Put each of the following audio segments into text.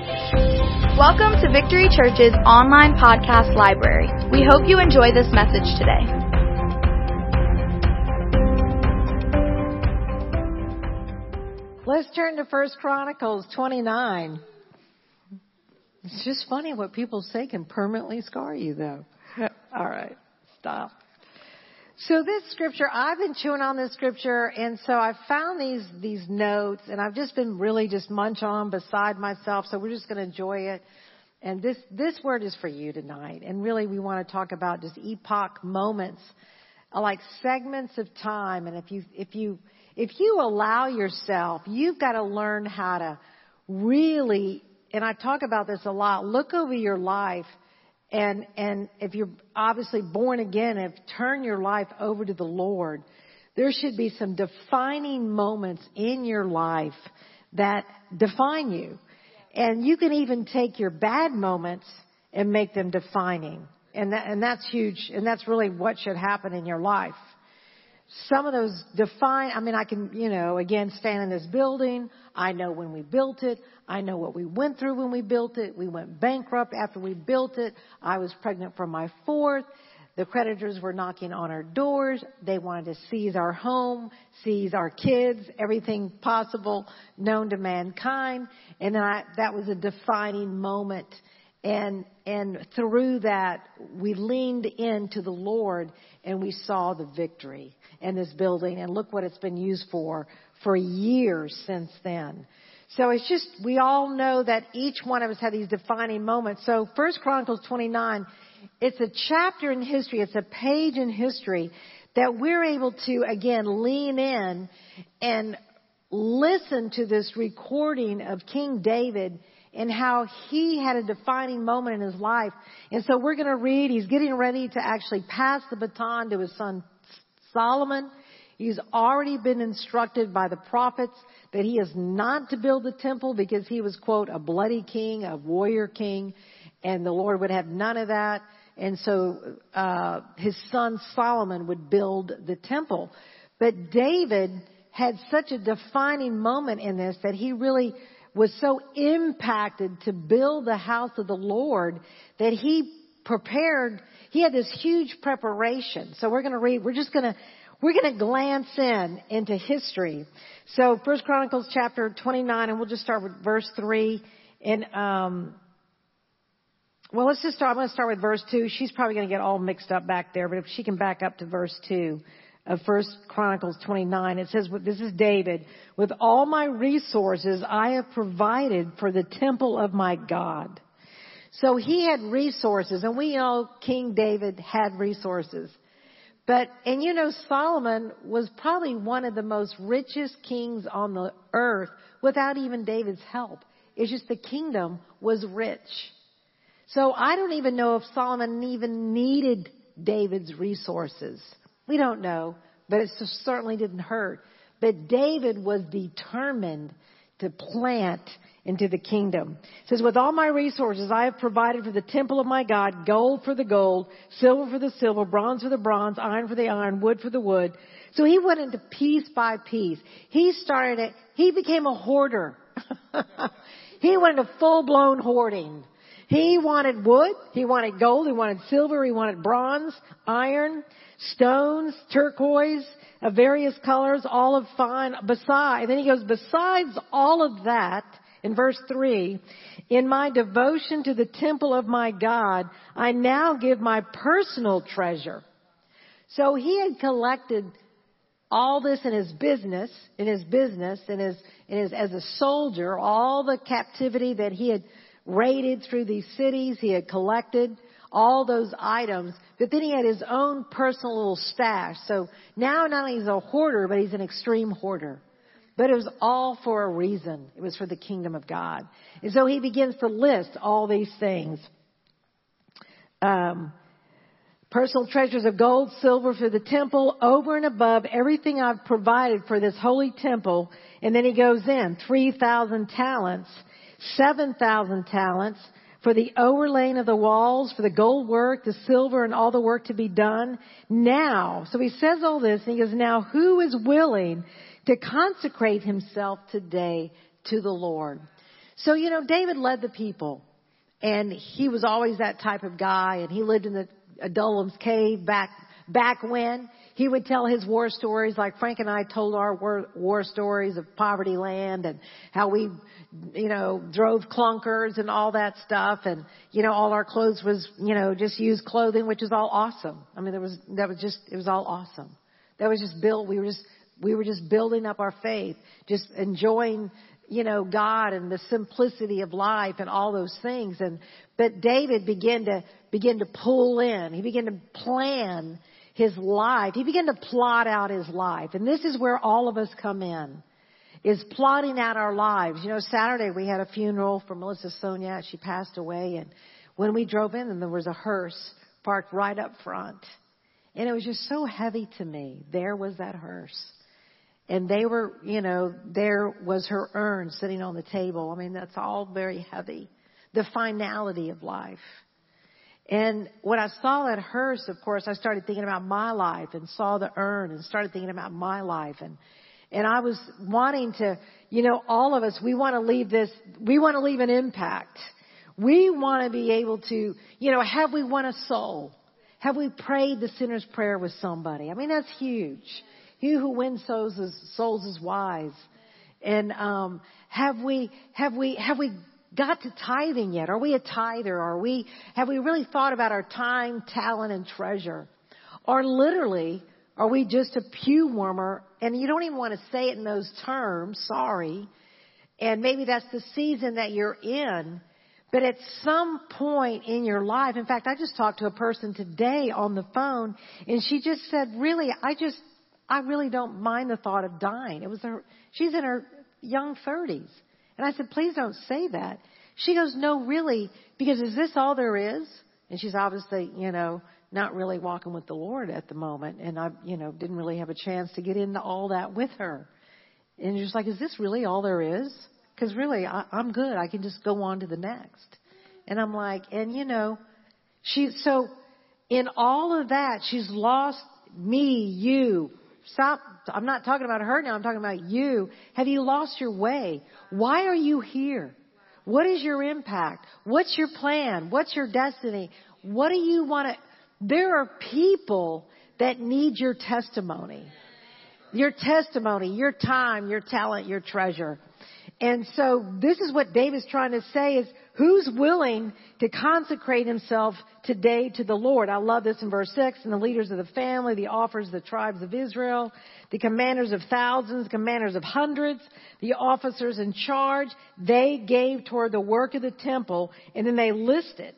Welcome to Victory Church's online podcast library. We hope you enjoy this message today. Let's turn to First Chronicles 29. It's just funny what people say can permanently scar you though. All right, stop. So this scripture, I've been chewing on this scripture, and so I found these these notes, and I've just been really just munch on beside myself. So we're just going to enjoy it. And this this word is for you tonight. And really, we want to talk about just epoch moments, like segments of time. And if you if you if you allow yourself, you've got to learn how to really. And I talk about this a lot. Look over your life and, and if you're obviously born again, if turn your life over to the Lord, there should be some defining moments in your life that define you. And you can even take your bad moments and make them defining. And that, and that's huge. And that's really what should happen in your life. Some of those define, I mean, I can, you know, again, stand in this building. I know when we built it. I know what we went through when we built it. We went bankrupt after we built it. I was pregnant for my fourth. The creditors were knocking on our doors. They wanted to seize our home, seize our kids, everything possible known to mankind. And then I, that was a defining moment. And, and through that, we leaned into the Lord and we saw the victory in this building. And look what it's been used for for years since then. So it's just, we all know that each one of us had these defining moments. So First Chronicles 29, it's a chapter in history, it's a page in history that we're able to again lean in and listen to this recording of King David and how he had a defining moment in his life. And so we're going to read, he's getting ready to actually pass the baton to his son Solomon. He's already been instructed by the prophets that he is not to build the temple because he was, quote, a bloody king, a warrior king, and the Lord would have none of that. And so, uh, his son Solomon would build the temple. But David had such a defining moment in this that he really was so impacted to build the house of the Lord that he prepared, he had this huge preparation. So we're going to read, we're just going to we're going to glance in into history. So First Chronicles chapter 29, and we'll just start with verse 3. And, um, well, let's just start. I'm going to start with verse 2. She's probably going to get all mixed up back there, but if she can back up to verse 2 of First Chronicles 29, it says, this is David, with all my resources I have provided for the temple of my God. So he had resources, and we know King David had resources. But, and you know, Solomon was probably one of the most richest kings on the earth without even David's help. It's just the kingdom was rich. So I don't even know if Solomon even needed David's resources. We don't know, but it certainly didn't hurt. But David was determined to plant into the kingdom. It says, with all my resources I have provided for the temple of my God, gold for the gold, silver for the silver, bronze for the bronze, iron for the iron, wood for the wood. So he went into piece by piece. He started it, he became a hoarder. he went into full blown hoarding. He wanted wood, he wanted gold, he wanted silver, he wanted bronze, iron, stones, turquoise, of various colors, all of fine, beside, and then he goes, besides all of that, in verse 3, in my devotion to the temple of my God, I now give my personal treasure. So he had collected all this in his business, in his business, in his, in his, as a soldier, all the captivity that he had raided through these cities, he had collected all those items, but then he had his own personal little stash. So now not only is he a hoarder, but he's an extreme hoarder. But it was all for a reason. It was for the kingdom of God. And so he begins to list all these things. Um, personal treasures of gold, silver for the temple, over and above everything I've provided for this holy temple. And then he goes in, 3,000 talents, 7,000 talents for the overlaying of the walls, for the gold work, the silver, and all the work to be done. Now, so he says all this, and he goes, now who is willing to consecrate himself today to the Lord. So, you know, David led the people and he was always that type of guy and he lived in the Adullam's cave back, back when he would tell his war stories like Frank and I told our war, war stories of poverty land and how we, you know, drove clunkers and all that stuff and, you know, all our clothes was, you know, just used clothing, which is all awesome. I mean, there was, that was just, it was all awesome. That was just built, we were just, we were just building up our faith, just enjoying you know, God and the simplicity of life and all those things. And, but David began to, begin to pull in. He began to plan his life. He began to plot out his life. And this is where all of us come in. Is plotting out our lives. You know, Saturday we had a funeral for Melissa Sonia. She passed away and when we drove in and there was a hearse parked right up front. And it was just so heavy to me. There was that hearse and they were, you know, there was her urn sitting on the table. I mean, that's all very heavy. The finality of life. And when I saw that hearse, of course, I started thinking about my life and saw the urn and started thinking about my life and, and I was wanting to, you know, all of us, we want to leave this, we want to leave an impact. We want to be able to, you know, have we won a soul? Have we prayed the sinner's prayer with somebody? I mean, that's huge. He who wins souls is, souls is wise. And um, have we have we have we got to tithing yet? Are we a tither? Are we have we really thought about our time, talent, and treasure? Or literally, are we just a pew warmer? And you don't even want to say it in those terms. Sorry. And maybe that's the season that you're in. But at some point in your life, in fact, I just talked to a person today on the phone and she just said, really, I just, I really don't mind the thought of dying. It was her, she's in her young 30s. And I said, please don't say that. She goes, no, really, because is this all there is? And she's obviously, you know, not really walking with the Lord at the moment. And I, you know, didn't really have a chance to get into all that with her. And you're just like, is this really all there is? Because really, I, I'm good. I can just go on to the next. And I'm like, and you know, she, so in all of that, she's lost me, you, Stop. I'm not talking about her now. I'm talking about you. Have you lost your way? Why are you here? What is your impact? What's your plan? What's your destiny? What do you want to, there are people that need your testimony. Your testimony, your time, your talent, your treasure. And so this is what David's trying to say is who's willing to consecrate himself today to the Lord? I love this in verse 6. And the leaders of the family, the offers of the tribes of Israel, the commanders of thousands, commanders of hundreds, the officers in charge, they gave toward the work of the temple and then they list it.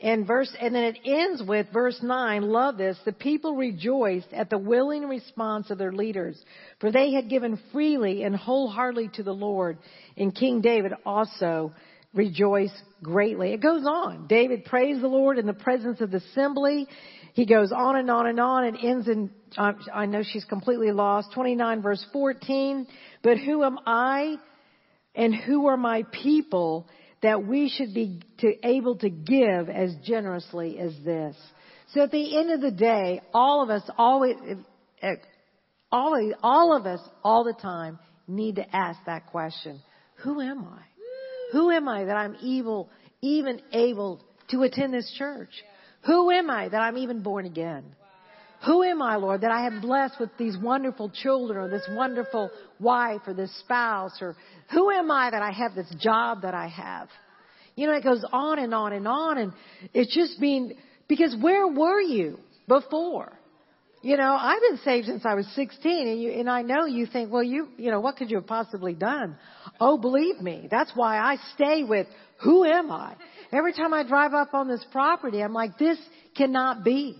And verse, and then it ends with verse 9, love this, the people rejoiced at the willing response of their leaders, for they had given freely and wholeheartedly to the Lord. And King David also rejoiced greatly. It goes on. David praised the Lord in the presence of the assembly. He goes on and on and on and ends in, uh, I know she's completely lost, 29 verse 14. But who am I and who are my people that we should be to, able to give as generously as this. So at the end of the day, all of us always, always, all of us all the time need to ask that question. Who am I? Who am I that I'm evil, even able to attend this church? Who am I that I'm even born again? Who am I, Lord, that I am blessed with these wonderful children or this wonderful wife or this spouse or who am I that I have this job that I have? You know, it goes on and on and on and it's just being, because where were you before? You know, I've been saved since I was 16 and you, and I know you think, well, you, you know, what could you have possibly done? Oh, believe me, that's why I stay with who am I? Every time I drive up on this property, I'm like, this cannot be.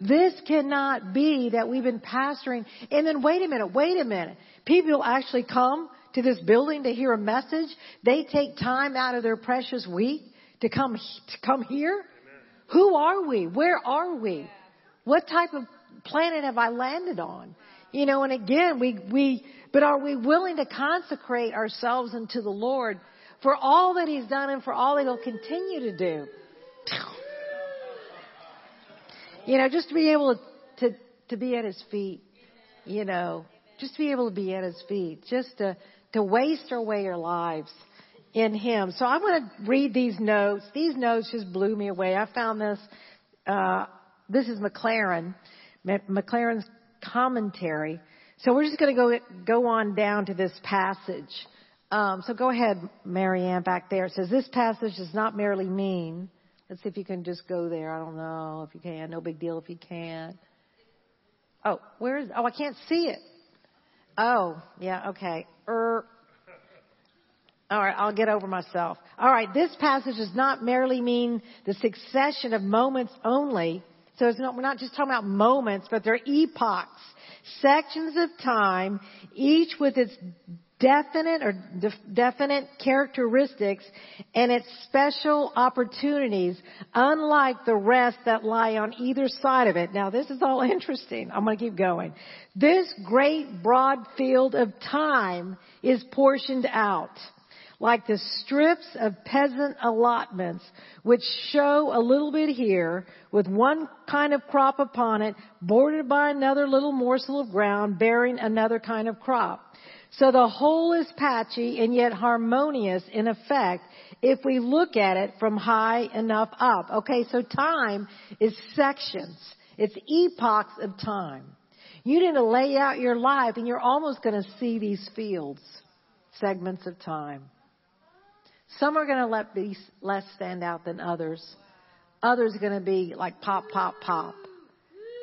This cannot be that we've been pastoring. And then wait a minute, wait a minute. People actually come to this building to hear a message. They take time out of their precious week to come, to come here. Who are we? Where are we? What type of planet have I landed on? You know, and again, we, we, but are we willing to consecrate ourselves unto the Lord for all that He's done and for all that He'll continue to do? You know, just to be able to, to be at his feet, you know, just to be able to be at his feet, just to, to waste away our lives in Him. So I want to read these notes. These notes just blew me away. I found this, uh, this is Maclaren, Maclaren's commentary. So we're just going to go, go on down to this passage. Um, so go ahead, Marianne, back there. It says, this passage does not merely mean, let's see if you can just go there. I don't know if you can. No big deal if you can't. Oh, where is, oh, I can't see it. Oh, yeah, okay. Er, all right, I'll get over myself. All right, this passage does not merely mean the succession of moments only. So not, we're not just talking about moments, but they're epochs, sections of time, each with its definite or de- definite characteristics and its special opportunities, unlike the rest that lie on either side of it. Now this is all interesting. I'm going to keep going. This great broad field of time is portioned out like the strips of peasant allotments, which show a little bit here with one kind of crop upon it, bordered by another little morsel of ground bearing another kind of crop. So the whole is patchy and yet harmonious in effect if we look at it from high enough up. Okay, so time is sections. It's epochs of time. You need to lay out your life and you're almost going to see these fields, segments of time. Some are going to let be less stand out than others. Others are going to be like pop, pop, pop.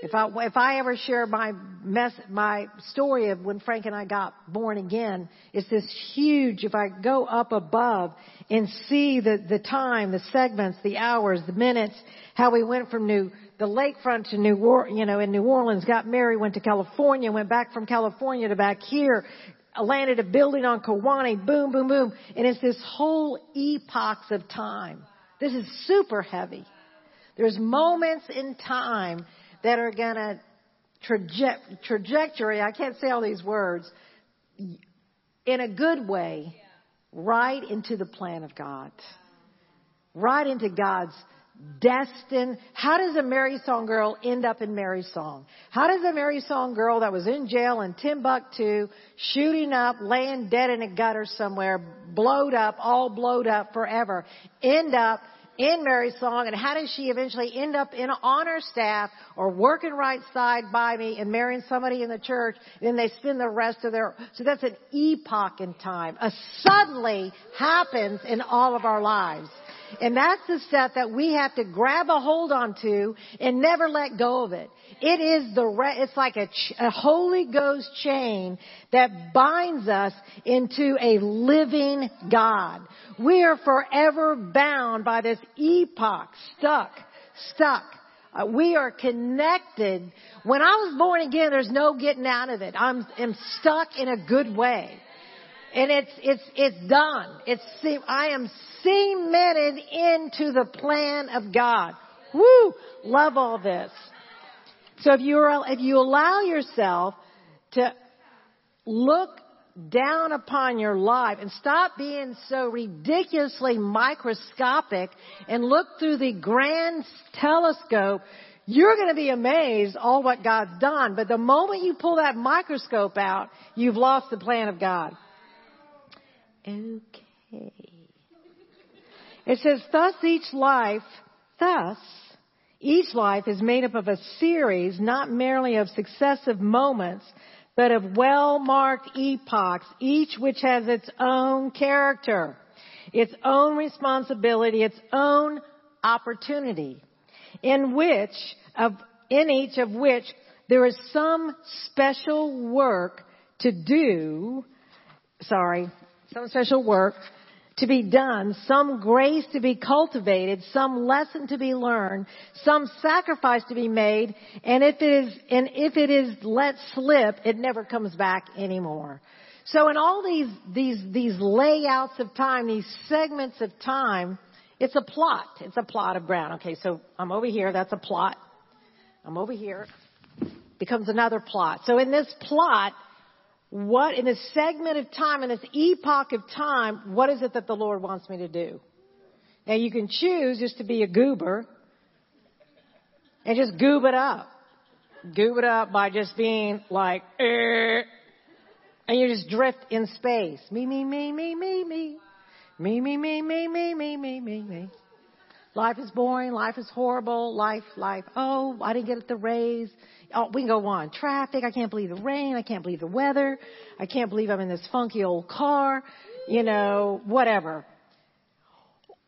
If I if I ever share my mess my story of when Frank and I got born again, it's this huge. If I go up above and see the the time, the segments, the hours, the minutes, how we went from New the lakefront to New Or, you know in New Orleans, got married, went to California, went back from California to back here, landed a building on Kiwanee, boom, boom, boom, and it's this whole epochs of time. This is super heavy. There's moments in time that are going to traje- trajectory, I can't say all these words, in a good way, right into the plan of God. Right into God's destined. How does a Mary Song girl end up in Mary Song? How does a Mary Song girl that was in jail in Timbuktu, shooting up, laying dead in a gutter somewhere, blowed up, all blowed up forever, end up in Mary Song and how does she eventually end up in on her staff or working right side by me and marrying somebody in the church and then they spend the rest of their so that's an epoch in time. A suddenly happens in all of our lives. And that's the stuff that we have to grab a hold onto and never let go of it. It is the, re- it's like a, ch- a Holy Ghost chain that binds us into a living God. We are forever bound by this epoch, stuck, stuck. Uh, we are connected. When I was born again, there's no getting out of it. I'm, I'm stuck in a good way. And it's, it's, it's done. It's, I am cemented into the plan of God. Woo! Love all this. So if you are, if you allow yourself to look down upon your life and stop being so ridiculously microscopic and look through the grand telescope, you're going to be amazed all what God's done. But the moment you pull that microscope out, you've lost the plan of God. Okay. It says, thus each life, thus, each life is made up of a series, not merely of successive moments, but of well-marked epochs, each which has its own character, its own responsibility, its own opportunity, in which, of, in each of which there is some special work to do, sorry, some special work to be done, some grace to be cultivated, some lesson to be learned, some sacrifice to be made, and if it is, and if it is let slip, it never comes back anymore. So in all these, these, these layouts of time, these segments of time, it's a plot. It's a plot of ground. Okay, so I'm over here, that's a plot. I'm over here. Becomes another plot. So in this plot, what in this segment of time, in this epoch of time, what is it that the Lord wants me to do? Now you can choose just to be a goober and just goob it up. Goob it up by just being like, eh, and you just drift in space. Me, me, me, me, me, me. Me, me, me, me, me, me, me, me, me. Life is boring. Life is horrible. Life, life. Oh, I didn't get the raise. Oh, we can go on. Traffic. I can't believe the rain. I can't believe the weather. I can't believe I'm in this funky old car. You know, whatever.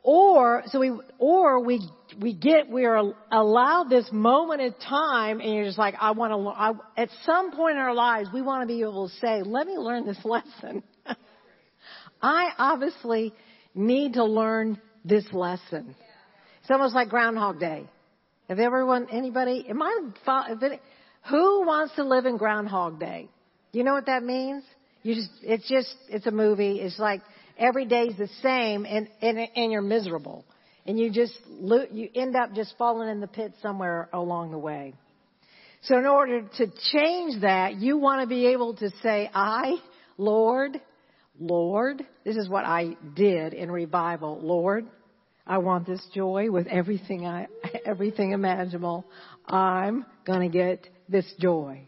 Or, so we, or we, we get, we are allowed this moment in time and you're just like, I want to, I, at some point in our lives, we want to be able to say, let me learn this lesson. I obviously need to learn this lesson. It's almost like Groundhog Day. Have everyone, anybody, am I, if it, who wants to live in Groundhog Day? You know what that means? You just, it's just, it's a movie. It's like, every day's the same and, and, and you're miserable. And you just, you end up just falling in the pit somewhere along the way. So in order to change that, you want to be able to say, I, Lord, Lord, this is what I did in revival. Lord, I want this joy with everything I, everything imaginable. I'm gonna get this joy.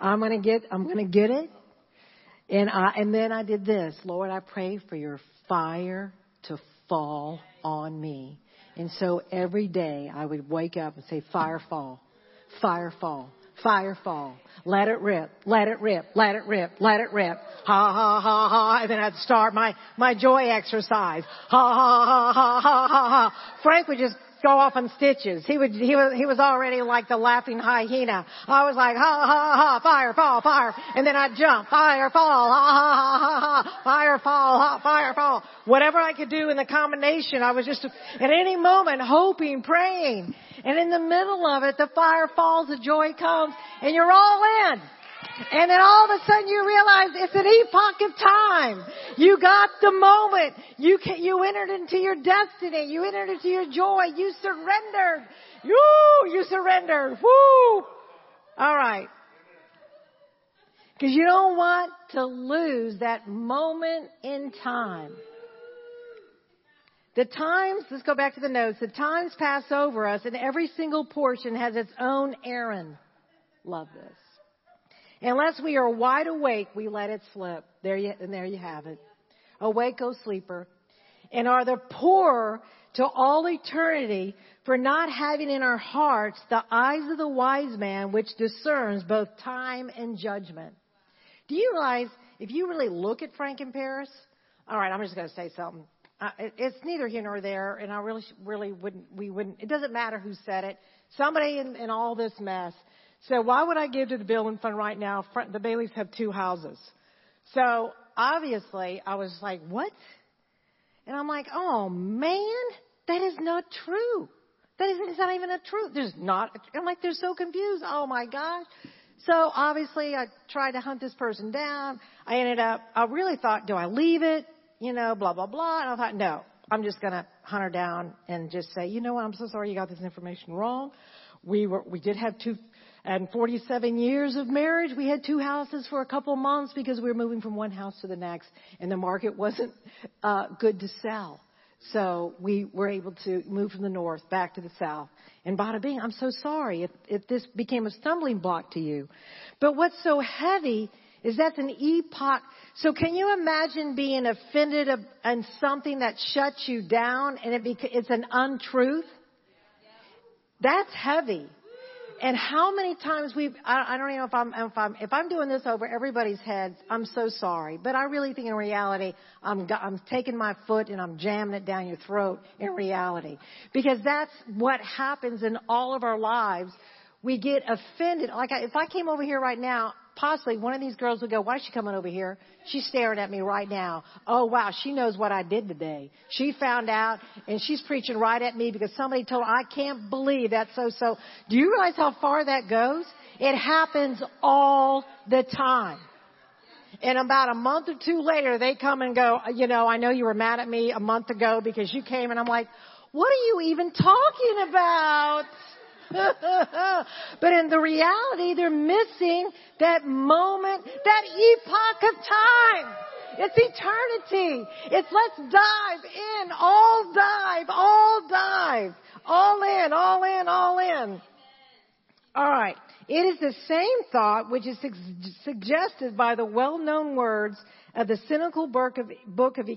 I'm gonna get, I'm gonna get it. And I, and then I did this. Lord, I pray for your fire to fall on me. And so every day I would wake up and say, fire fall, fire fall, fire fall. Let it rip, let it rip, let it rip, let it rip. Ha ha ha ha. And then I'd start my, my joy exercise. Ha ha ha ha ha ha ha. Frank would just go off on stitches. He would, he was, he was already like the laughing hyena. I was like, ha, ha, ha, fire, fall, fire. And then I'd jump, fire, fall, ha, ha, ha, ha, ha, fire, fall, ha, fire, fall. Whatever I could do in the combination, I was just at any moment hoping, praying. And in the middle of it, the fire falls, the joy comes, and you're all in. And then all of a sudden you realize it's an epoch of time. You got the moment. You can, you entered into your destiny. You entered into your joy. You surrendered. You, you surrendered. Woo! Alright. Cause you don't want to lose that moment in time. The times, let's go back to the notes, the times pass over us and every single portion has its own errand. Love this. Unless we are wide awake, we let it slip. There you, and there you have it. Awake, O sleeper. And are the poor to all eternity for not having in our hearts the eyes of the wise man which discerns both time and judgment. Do you realize if you really look at Frank and Parris? All right, I'm just going to say something. Uh, it, it's neither here nor there, and I really, really wouldn't. We wouldn't. It doesn't matter who said it. Somebody in, in all this mess so why would I give to the building fund right now? The Baileys have two houses. So obviously I was like, what? And I'm like, oh man, that is not true. That is it's not even a truth. There's not, I'm like, they're so confused. Oh my gosh. So obviously I tried to hunt this person down. I ended up, I really thought, do I leave it? You know, blah, blah, blah. And I thought, no, I'm just going to hunt her down and just say, you know what? I'm so sorry you got this information wrong. We were, we did have two and 47 years of marriage, we had two houses for a couple months because we were moving from one house to the next and the market wasn't uh, good to sell. So we were able to move from the north back to the south. And bada bing, I'm so sorry if, if this became a stumbling block to you. But what's so heavy is that's an epoch. So can you imagine being offended and something that shuts you down and it beca- it's an untruth? That's heavy. And how many times we've, I, I don't even know if I'm, if I'm, if I'm doing this over everybody's heads, I'm so sorry. But I really think in reality, I'm, I'm taking my foot and I'm jamming it down your throat in reality. Because that's what happens in all of our lives. We get offended. Like I, if I came over here right now, possibly one of these girls would go, why is she coming over here? She's staring at me right now. Oh wow, she knows what I did today. She found out and she's preaching right at me because somebody told her, I can't believe that so so. Do you realize how far that goes? It happens all the time. And about a month or two later, they come and go, you know, I know you were mad at me a month ago because you came and I'm like, what are you even talking about? but in the reality, they're missing that moment, that epoch of time. It's eternity. It's let's dive in, all dive, all dive, all in, all in, all in. Alright. It is the same thought which is suggested by the well-known words, of the cynical book of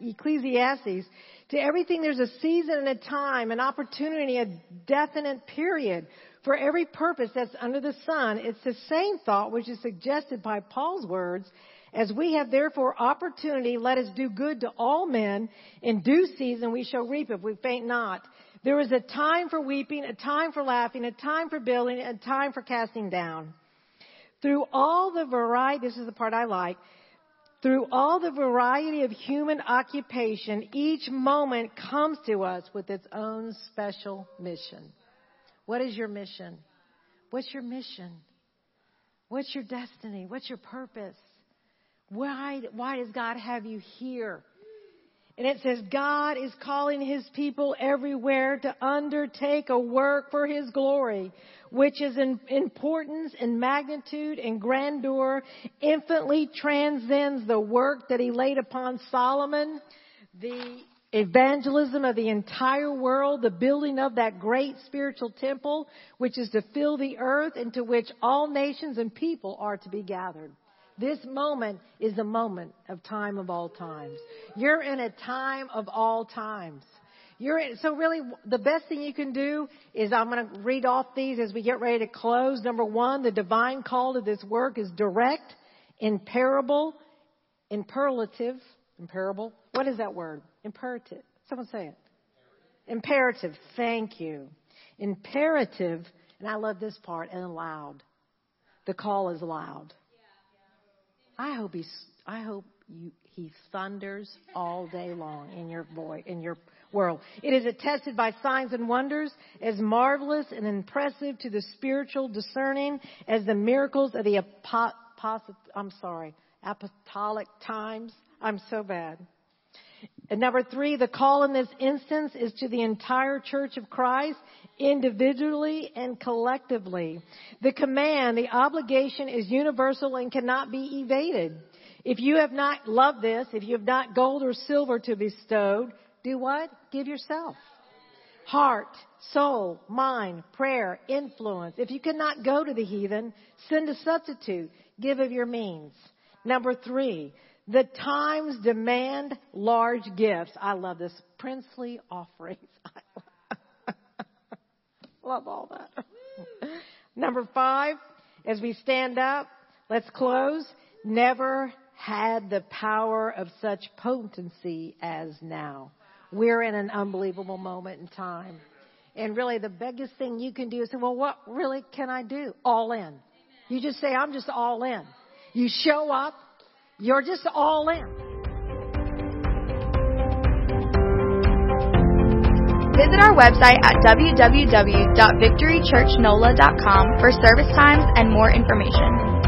Ecclesiastes, to everything there's a season and a time, an opportunity, a definite period for every purpose that's under the sun. It's the same thought which is suggested by Paul's words as we have therefore opportunity, let us do good to all men. In due season we shall reap if we faint not. There is a time for weeping, a time for laughing, a time for building, a time for casting down. Through all the variety, this is the part I like, through all the variety of human occupation, each moment comes to us with its own special mission. What is your mission? What's your mission? What's your destiny? What's your purpose? Why, why does God have you here? And it says God is calling His people everywhere to undertake a work for His glory, which is in importance and magnitude and grandeur, infinitely transcends the work that He laid upon Solomon, the evangelism of the entire world, the building of that great spiritual temple, which is to fill the earth into which all nations and people are to be gathered. This moment is the moment of time of all times. You're in a time of all times. You're in, so really the best thing you can do is I'm going to read off these as we get ready to close. Number one, the divine call to this work is direct, imperable, imperative, imperable. What is that word? Imperative. Someone say it. Imperative. Thank you. Imperative, and I love this part, and loud. The call is loud. I hope he's, I hope you, he thunders all day long in your boy, in your world. It is attested by signs and wonders as marvelous and impressive to the spiritual discerning as the miracles of the apo, I'm sorry, apostolic times. I'm so bad. And number three, the call in this instance is to the entire church of Christ, individually and collectively. The command, the obligation is universal and cannot be evaded. If you have not loved this, if you have not gold or silver to bestow, do what? Give yourself. Heart, soul, mind, prayer, influence. If you cannot go to the heathen, send a substitute. Give of your means. Number three, the times demand large gifts. I love this. Princely offerings. love all that. Number five, as we stand up, let's close. Never had the power of such potency as now. We're in an unbelievable moment in time. And really the biggest thing you can do is say, well, what really can I do? All in. You just say, I'm just all in. You show up, you're just all in. Visit our website at www.victorychurchnola.com for service times and more information.